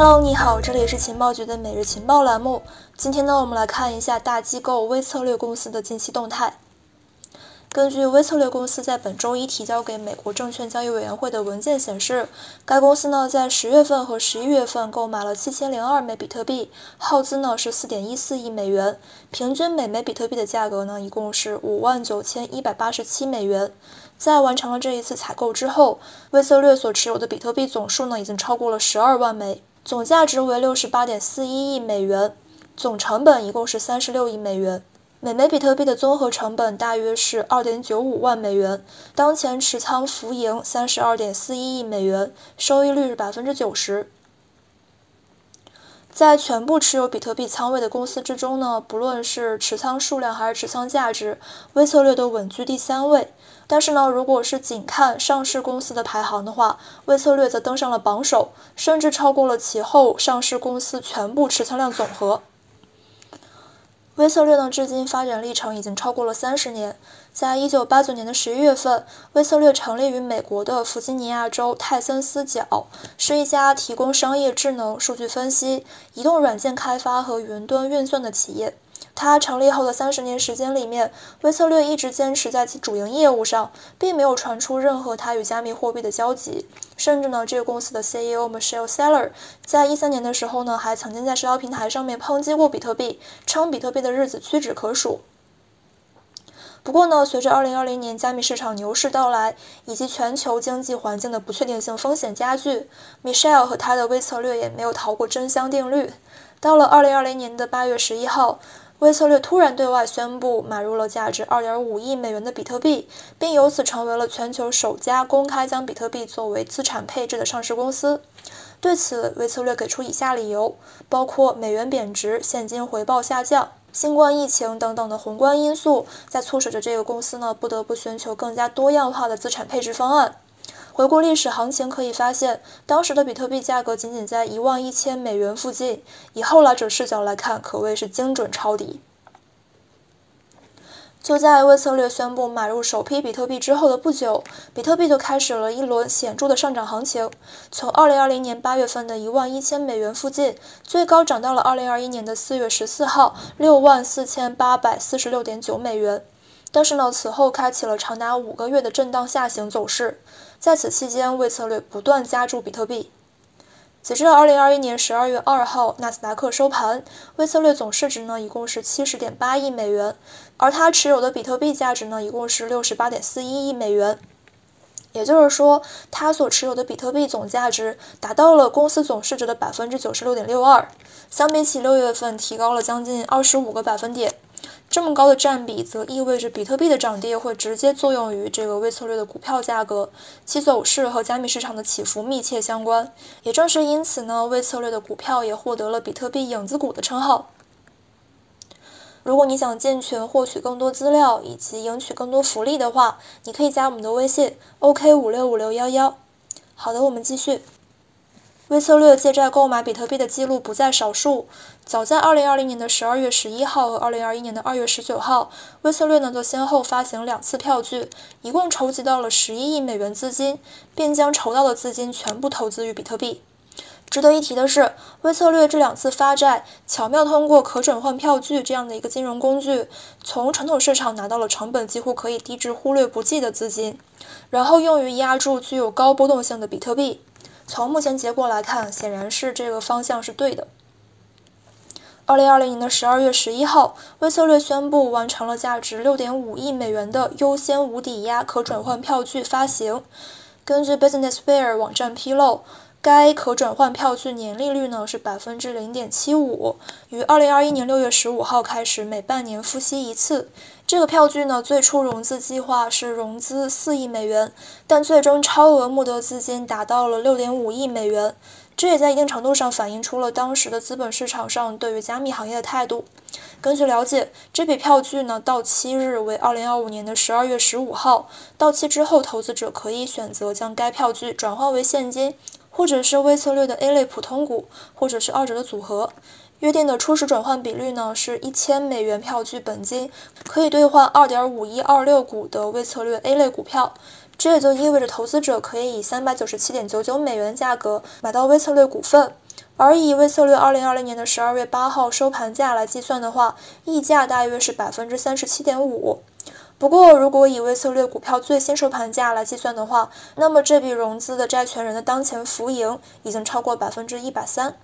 Hello，你好，这里是情报局的每日情报栏目。今天呢，我们来看一下大机构微策略公司的近期动态。根据微策略公司在本周一提交给美国证券交易委员会的文件显示，该公司呢在十月份和十一月份购买了七千零二枚比特币，耗资呢是四点一四亿美元，平均每枚比特币的价格呢一共是五万九千一百八十七美元。在完成了这一次采购之后，微策略所持有的比特币总数呢已经超过了十二万枚，总价值为六十八点四一亿美元，总成本一共是三十六亿美元。每枚比特币的综合成本大约是二点九五万美元，当前持仓浮盈三十二点四一亿美元，收益率是百分之九十。在全部持有比特币仓位的公司之中呢，不论是持仓数量还是持仓价值，微策略都稳居第三位。但是呢，如果是仅看上市公司的排行的话，微策略则登上了榜首，甚至超过了其后上市公司全部持仓量总和。威瑟略呢，至今发展历程已经超过了三十年。在一九八九年的十一月份，威瑟略成立于美国的弗吉尼亚州泰森斯角，是一家提供商业智能、数据分析、移动软件开发和云端运算的企业。它成立后的三十年时间里面，微策略一直坚持在其主营业务上，并没有传出任何它与加密货币的交集。甚至呢，这个公司的 CEO Michelle Seller 在一三年的时候呢，还曾经在社交平台上面抨击过比特币，称比特币的日子屈指可数。不过呢，随着二零二零年加密市场牛市到来，以及全球经济环境的不确定性风险加剧，Michelle 和他的微策略也没有逃过真香定律。到了二零二零年的八月十一号。微策略突然对外宣布买入了价值2.5亿美元的比特币，并由此成为了全球首家公开将比特币作为资产配置的上市公司。对此，微策略给出以下理由，包括美元贬值、现金回报下降、新冠疫情等等的宏观因素，在促使着这个公司呢不得不寻求更加多样化的资产配置方案。回顾历史行情可以发现，当时的比特币价格仅仅在一万一千美元附近。以后来者视角来看，可谓是精准抄底。就在微策略宣布买入首批比特币之后的不久，比特币就开始了一轮显著的上涨行情，从二零二零年八月份的一万一千美元附近，最高涨到了二零二一年的四月十四号六万四千八百四十六点九美元。但是呢，此后开启了长达五个月的震荡下行走势。在此期间，微策略不断加注比特币。截至二零二一年十二月二号，纳斯达克收盘，微策略总市值呢一共是七十点八亿美元，而它持有的比特币价值呢一共是六十八点四一亿美元。也就是说，它所持有的比特币总价值达到了公司总市值的百分之九十六点六二，相比起六月份提高了将近二十五个百分点。这么高的占比，则意味着比特币的涨跌会直接作用于这个微策略的股票价格，其走势和加密市场的起伏密切相关。也正是因此呢，微策略的股票也获得了“比特币影子股”的称号。如果你想进群获取更多资料以及赢取更多福利的话，你可以加我们的微信：OK 五六五六幺幺。好的，我们继续。微策略借债购买比特币的记录不在少数。早在2020年的12月11号和2021年的2月19号，微策略呢就先后发行两次票据，一共筹集到了11亿美元资金，并将筹到的资金全部投资于比特币。值得一提的是，微策略这两次发债巧妙通过可转换票据这样的一个金融工具，从传统市场拿到了成本几乎可以低至忽略不计的资金，然后用于压住具有高波动性的比特币。从目前结果来看，显然是这个方向是对的。二零二零年的十二月十一号，微策略宣布完成了价值六点五亿美元的优先无抵押可转换票据发行。根据 Business Fair 网站披露。该可转换票据年利率呢是百分之零点七五，于二零二一年六月十五号开始每半年付息一次。这个票据呢最初融资计划是融资四亿美元，但最终超额募得资金达到了六点五亿美元。这也在一定程度上反映出了当时的资本市场上对于加密行业的态度。根据了解，这笔票据呢到期日为二零二五年的十二月十五号，到期之后，投资者可以选择将该票据转换为现金。或者是微策略的 A 类普通股，或者是二者的组合。约定的初始转换比率呢是一千美元票据本金可以兑换二点五一二六股的微策略 A 类股票。这也就意味着投资者可以以三百九十七点九九美元价格买到微策略股份。而以微策略二零二零年的十二月八号收盘价来计算的话，溢价大约是百分之三十七点五。不过，如果以微策略股票最新收盘价来计算的话，那么这笔融资的债权人的当前浮盈已经超过百分之一百三。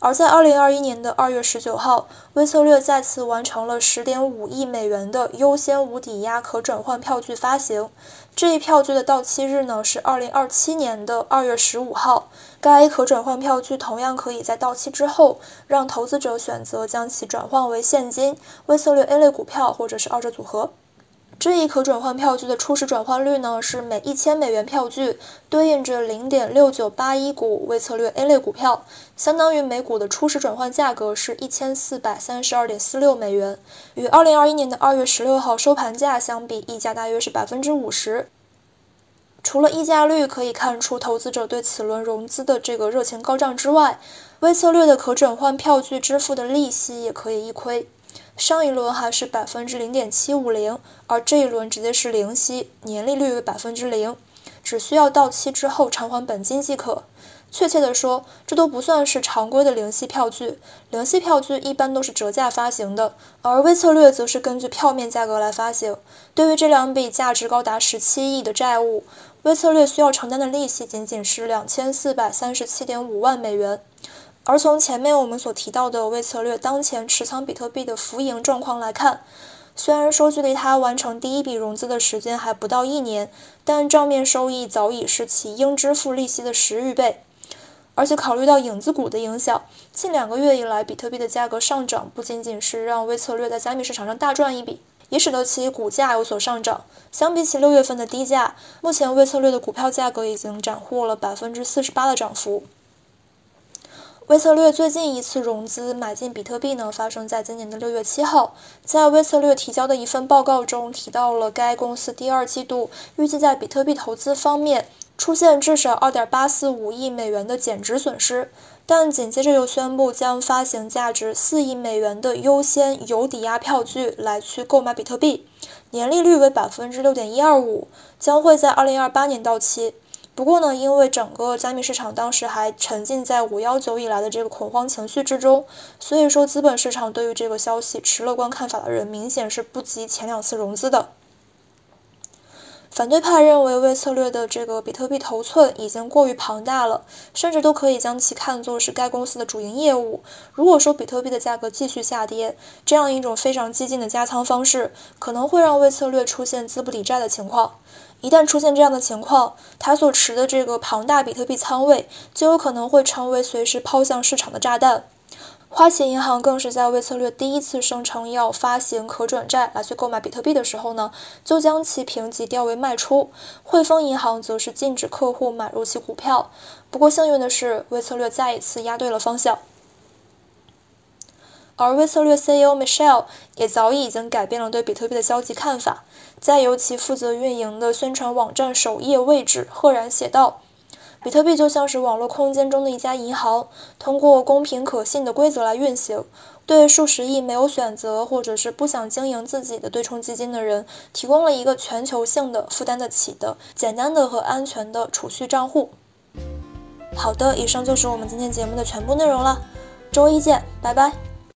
而在二零二一年的二月十九号，威策略再次完成了十点五亿美元的优先无抵押可转换票据发行。这一票据的到期日呢是二零二七年的二月十五号。该可转换票据同样可以在到期之后，让投资者选择将其转换为现金、威策略 A 类股票或者是二者组合。这一可转换票据的初始转换率呢，是每一千美元票据对应着零点六九八一股微策略 A 类股票，相当于每股的初始转换价格是一千四百三十二点四六美元，与二零二一年的二月十六号收盘价相比，溢价大约是百分之五十。除了溢价率可以看出投资者对此轮融资的这个热情高涨之外，微策略的可转换票据支付的利息也可以一亏。上一轮还是百分之零点七五零，而这一轮直接是零息，年利率为百分之零，只需要到期之后偿还本金即可。确切的说，这都不算是常规的零息票据，零息票据一般都是折价发行的，而微策略则是根据票面价格来发行。对于这两笔价值高达十七亿的债务，微策略需要承担的利息仅仅是两千四百三十七点五万美元。而从前面我们所提到的微策略当前持仓比特币的浮盈状况来看，虽然说距离它完成第一笔融资的时间还不到一年，但账面收益早已是其应支付利息的十余倍。而且考虑到影子股的影响，近两个月以来比特币的价格上涨不仅仅是让微策略在加密市场上大赚一笔，也使得其股价有所上涨。相比起六月份的低价，目前微策略的股票价格已经斩获了百分之四十八的涨幅。微策略最近一次融资买进比特币呢，发生在今年的六月七号。在微策略提交的一份报告中，提到了该公司第二季度预计在比特币投资方面出现至少二点八四五亿美元的减值损失，但紧接着又宣布将发行价值四亿美元的优先有抵押票据来去购买比特币，年利率为百分之六点一二五，将会在二零二八年到期。不过呢，因为整个加密市场当时还沉浸在五幺九以来的这个恐慌情绪之中，所以说资本市场对于这个消息持乐观看法的人明显是不及前两次融资的。反对派认为微策略的这个比特币头寸已经过于庞大了，甚至都可以将其看作是该公司的主营业务。如果说比特币的价格继续下跌，这样一种非常激进的加仓方式，可能会让微策略出现资不抵债的情况。一旦出现这样的情况，他所持的这个庞大比特币仓位就有可能会成为随时抛向市场的炸弹。花旗银行更是在微策略第一次声称要发行可转债来去购买比特币的时候呢，就将其评级调为卖出。汇丰银行则是禁止客户买入其股票。不过幸运的是，微策略再一次押对了方向。而微策略 CEO Michelle 也早已已经改变了对比特币的消极看法，在由其负责运营的宣传网站首页位置赫然写道：“比特币就像是网络空间中的一家银行，通过公平可信的规则来运行，对数十亿没有选择或者是不想经营自己的对冲基金的人，提供了一个全球性的、负担得起的、简单的和安全的储蓄账户。”好的，以上就是我们今天节目的全部内容了，周一见，拜拜。